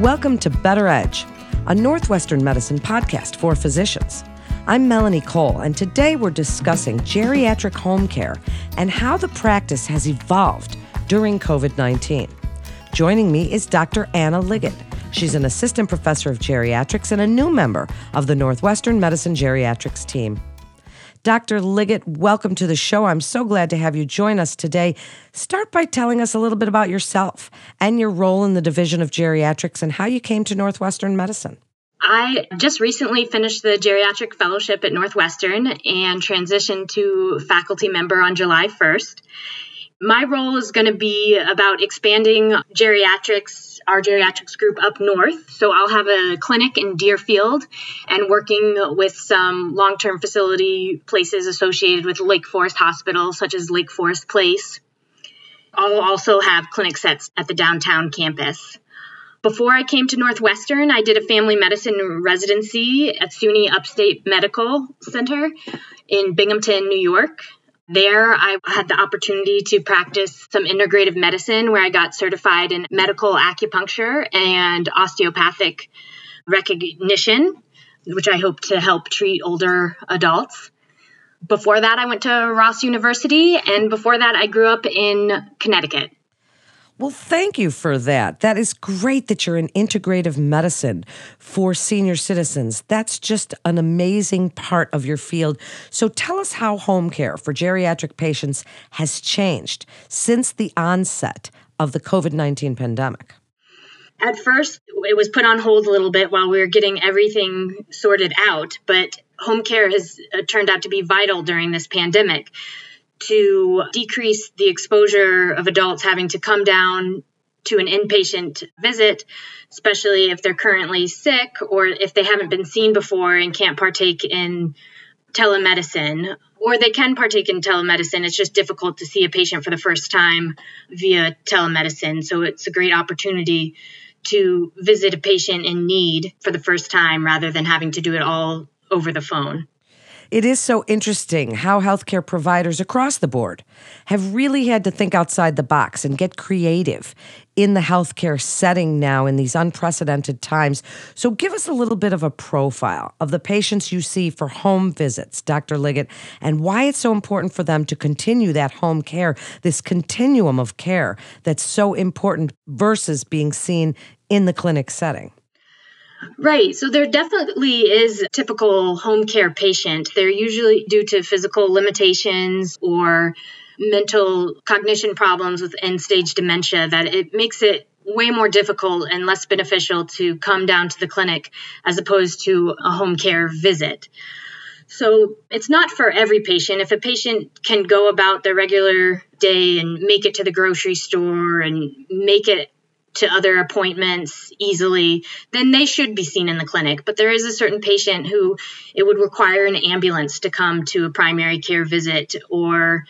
Welcome to Better Edge, a Northwestern medicine podcast for physicians. I'm Melanie Cole, and today we're discussing geriatric home care and how the practice has evolved during COVID 19. Joining me is Dr. Anna Liggett. She's an assistant professor of geriatrics and a new member of the Northwestern Medicine Geriatrics team. Dr. Liggett, welcome to the show. I'm so glad to have you join us today. Start by telling us a little bit about yourself and your role in the Division of Geriatrics and how you came to Northwestern Medicine. I just recently finished the geriatric fellowship at Northwestern and transitioned to faculty member on July 1st. My role is going to be about expanding geriatrics, our geriatrics group up north. So I'll have a clinic in Deerfield and working with some long term facility places associated with Lake Forest Hospital, such as Lake Forest Place. I'll also have clinic sets at the downtown campus. Before I came to Northwestern, I did a family medicine residency at SUNY Upstate Medical Center in Binghamton, New York. There, I had the opportunity to practice some integrative medicine where I got certified in medical acupuncture and osteopathic recognition, which I hope to help treat older adults. Before that, I went to Ross University, and before that, I grew up in Connecticut. Well, thank you for that. That is great that you're in integrative medicine for senior citizens. That's just an amazing part of your field. So tell us how home care for geriatric patients has changed since the onset of the COVID 19 pandemic. At first, it was put on hold a little bit while we were getting everything sorted out, but home care has uh, turned out to be vital during this pandemic to decrease the exposure of adults having to come down to an inpatient visit, especially if they're currently sick or if they haven't been seen before and can't partake in telemedicine. Or they can partake in telemedicine. It's just difficult to see a patient for the first time via telemedicine. So it's a great opportunity to visit a patient in need for the first time rather than having to do it all over the phone. It is so interesting how healthcare providers across the board have really had to think outside the box and get creative in the healthcare setting now in these unprecedented times. So, give us a little bit of a profile of the patients you see for home visits, Dr. Liggett, and why it's so important for them to continue that home care, this continuum of care that's so important versus being seen in the clinic setting. Right. So there definitely is typical home care patient. They're usually due to physical limitations or mental cognition problems with end stage dementia that it makes it way more difficult and less beneficial to come down to the clinic as opposed to a home care visit. So it's not for every patient. If a patient can go about their regular day and make it to the grocery store and make it to other appointments easily, then they should be seen in the clinic. But there is a certain patient who it would require an ambulance to come to a primary care visit or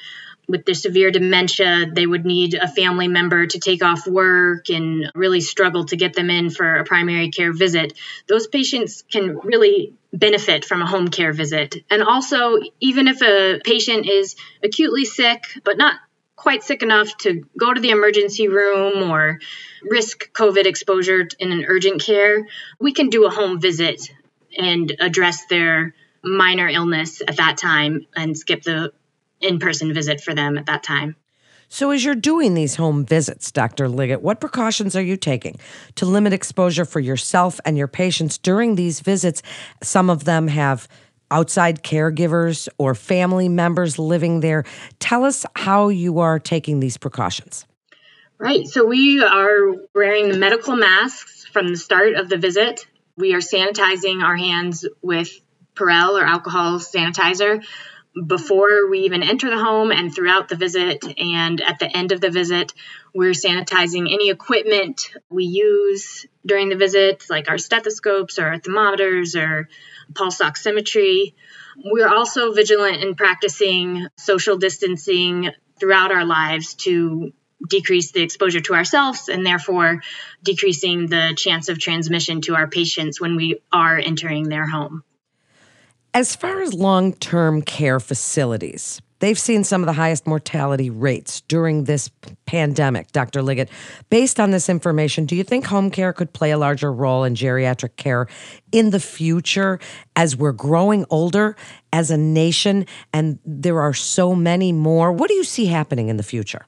with their severe dementia, they would need a family member to take off work and really struggle to get them in for a primary care visit. Those patients can really benefit from a home care visit. And also, even if a patient is acutely sick, but not quite sick enough to go to the emergency room or risk COVID exposure in an urgent care, we can do a home visit and address their minor illness at that time and skip the in person visit for them at that time. So, as you're doing these home visits, Dr. Liggett, what precautions are you taking to limit exposure for yourself and your patients during these visits? Some of them have outside caregivers or family members living there. Tell us how you are taking these precautions. Right. So we are wearing the medical masks from the start of the visit. We are sanitizing our hands with Purell or alcohol sanitizer before we even enter the home and throughout the visit. And at the end of the visit, we're sanitizing any equipment we use during the visit, like our stethoscopes or our thermometers or pulse oximetry. We're also vigilant in practicing social distancing throughout our lives to decrease the exposure to ourselves and therefore decreasing the chance of transmission to our patients when we are entering their home. As far as long term care facilities, They've seen some of the highest mortality rates during this pandemic, Dr. Liggett. Based on this information, do you think home care could play a larger role in geriatric care in the future as we're growing older as a nation and there are so many more? What do you see happening in the future?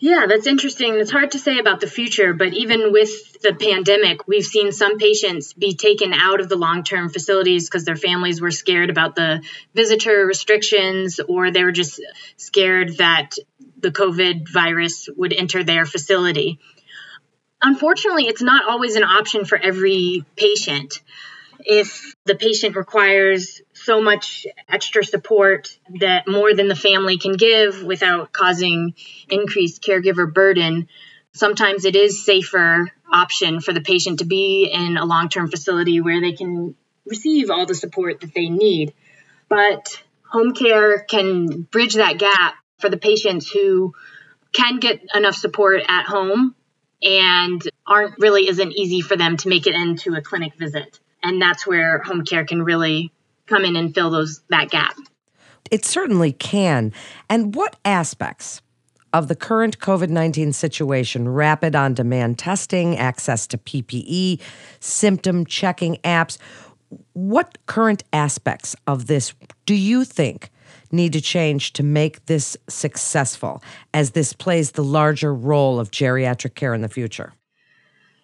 Yeah, that's interesting. It's hard to say about the future, but even with the pandemic, we've seen some patients be taken out of the long term facilities because their families were scared about the visitor restrictions or they were just scared that the COVID virus would enter their facility. Unfortunately, it's not always an option for every patient if the patient requires so much extra support that more than the family can give without causing increased caregiver burden, sometimes it is safer option for the patient to be in a long-term facility where they can receive all the support that they need. But home care can bridge that gap for the patients who can get enough support at home and aren't really isn't easy for them to make it into a clinic visit and that's where home care can really come in and fill those that gap. It certainly can. And what aspects of the current COVID 19 situation, rapid on demand testing, access to PPE, symptom checking apps, what current aspects of this do you think need to change to make this successful as this plays the larger role of geriatric care in the future?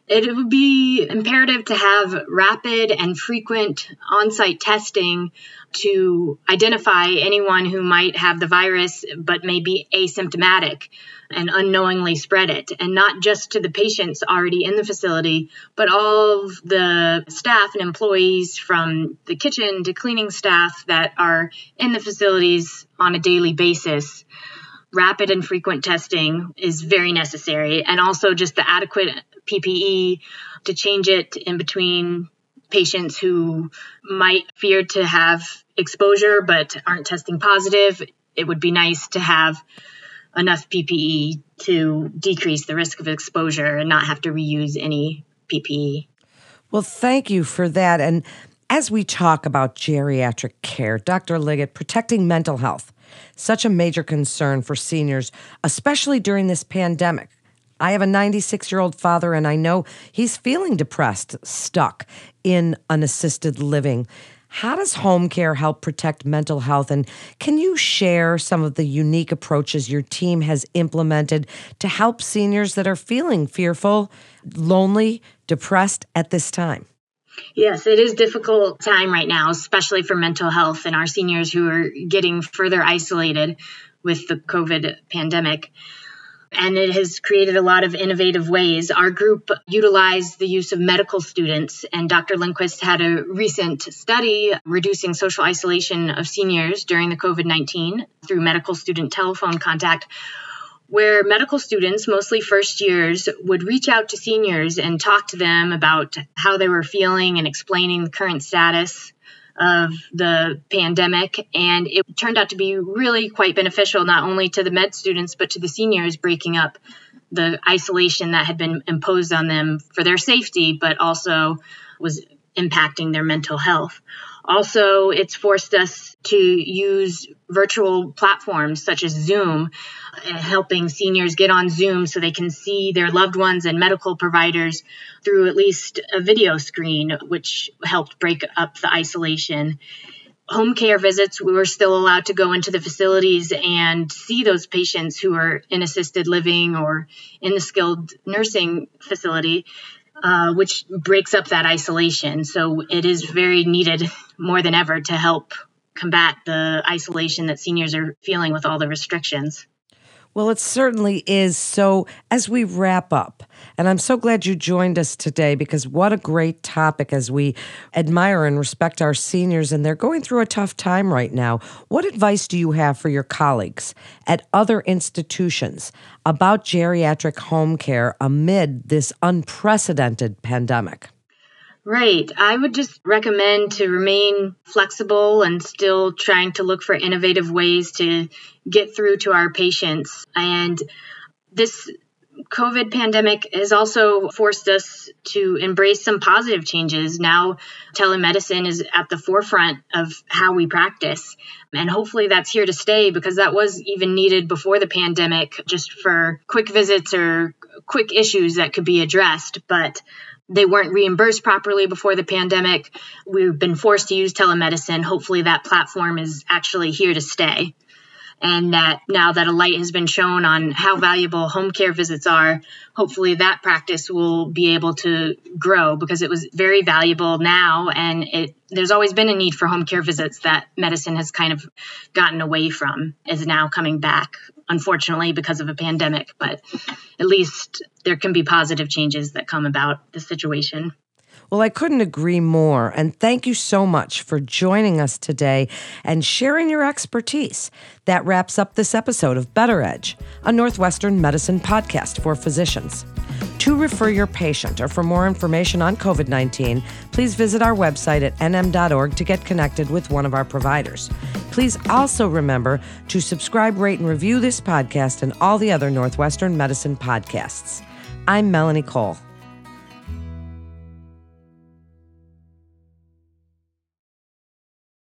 It would be imperative to have rapid and frequent on site testing to identify anyone who might have the virus but may be asymptomatic and unknowingly spread it, and not just to the patients already in the facility, but all of the staff and employees from the kitchen to cleaning staff that are in the facilities on a daily basis rapid and frequent testing is very necessary, and also just the adequate PPE to change it in between patients who might fear to have exposure but aren't testing positive. It would be nice to have enough PPE to decrease the risk of exposure and not have to reuse any PPE. Well, thank you for that. And as we talk about geriatric care, Dr. Liggett, protecting mental health, such a major concern for seniors, especially during this pandemic. I have a 96 year old father, and I know he's feeling depressed, stuck in an assisted living. How does home care help protect mental health? And can you share some of the unique approaches your team has implemented to help seniors that are feeling fearful, lonely, depressed at this time? Yes, it is difficult time right now, especially for mental health and our seniors who are getting further isolated with the COVID pandemic. And it has created a lot of innovative ways. Our group utilized the use of medical students, and Dr. Lindquist had a recent study reducing social isolation of seniors during the COVID 19 through medical student telephone contact, where medical students, mostly first years, would reach out to seniors and talk to them about how they were feeling and explaining the current status of the pandemic. And it turned out to be really quite beneficial, not only to the med students, but to the seniors, breaking up the isolation that had been imposed on them for their safety, but also was impacting their mental health. Also, it's forced us to use virtual platforms such as Zoom, uh, helping seniors get on Zoom so they can see their loved ones and medical providers through at least a video screen, which helped break up the isolation. Home care visits, we were still allowed to go into the facilities and see those patients who are in assisted living or in the skilled nursing facility uh, which breaks up that isolation. So it is very needed more than ever to help combat the isolation that seniors are feeling with all the restrictions. Well, it certainly is. So, as we wrap up, and I'm so glad you joined us today because what a great topic as we admire and respect our seniors, and they're going through a tough time right now. What advice do you have for your colleagues at other institutions about geriatric home care amid this unprecedented pandemic? Right. I would just recommend to remain flexible and still trying to look for innovative ways to get through to our patients. And this COVID pandemic has also forced us to embrace some positive changes. Now, telemedicine is at the forefront of how we practice. And hopefully that's here to stay because that was even needed before the pandemic, just for quick visits or quick issues that could be addressed. But they weren't reimbursed properly before the pandemic. We've been forced to use telemedicine. Hopefully, that platform is actually here to stay and that now that a light has been shown on how valuable home care visits are, hopefully that practice will be able to grow because it was very valuable now and it there's always been a need for home care visits that medicine has kind of gotten away from is now coming back unfortunately because of a pandemic but at least there can be positive changes that come about the situation well, I couldn't agree more. And thank you so much for joining us today and sharing your expertise. That wraps up this episode of Better Edge, a Northwestern medicine podcast for physicians. To refer your patient or for more information on COVID 19, please visit our website at nm.org to get connected with one of our providers. Please also remember to subscribe, rate, and review this podcast and all the other Northwestern medicine podcasts. I'm Melanie Cole.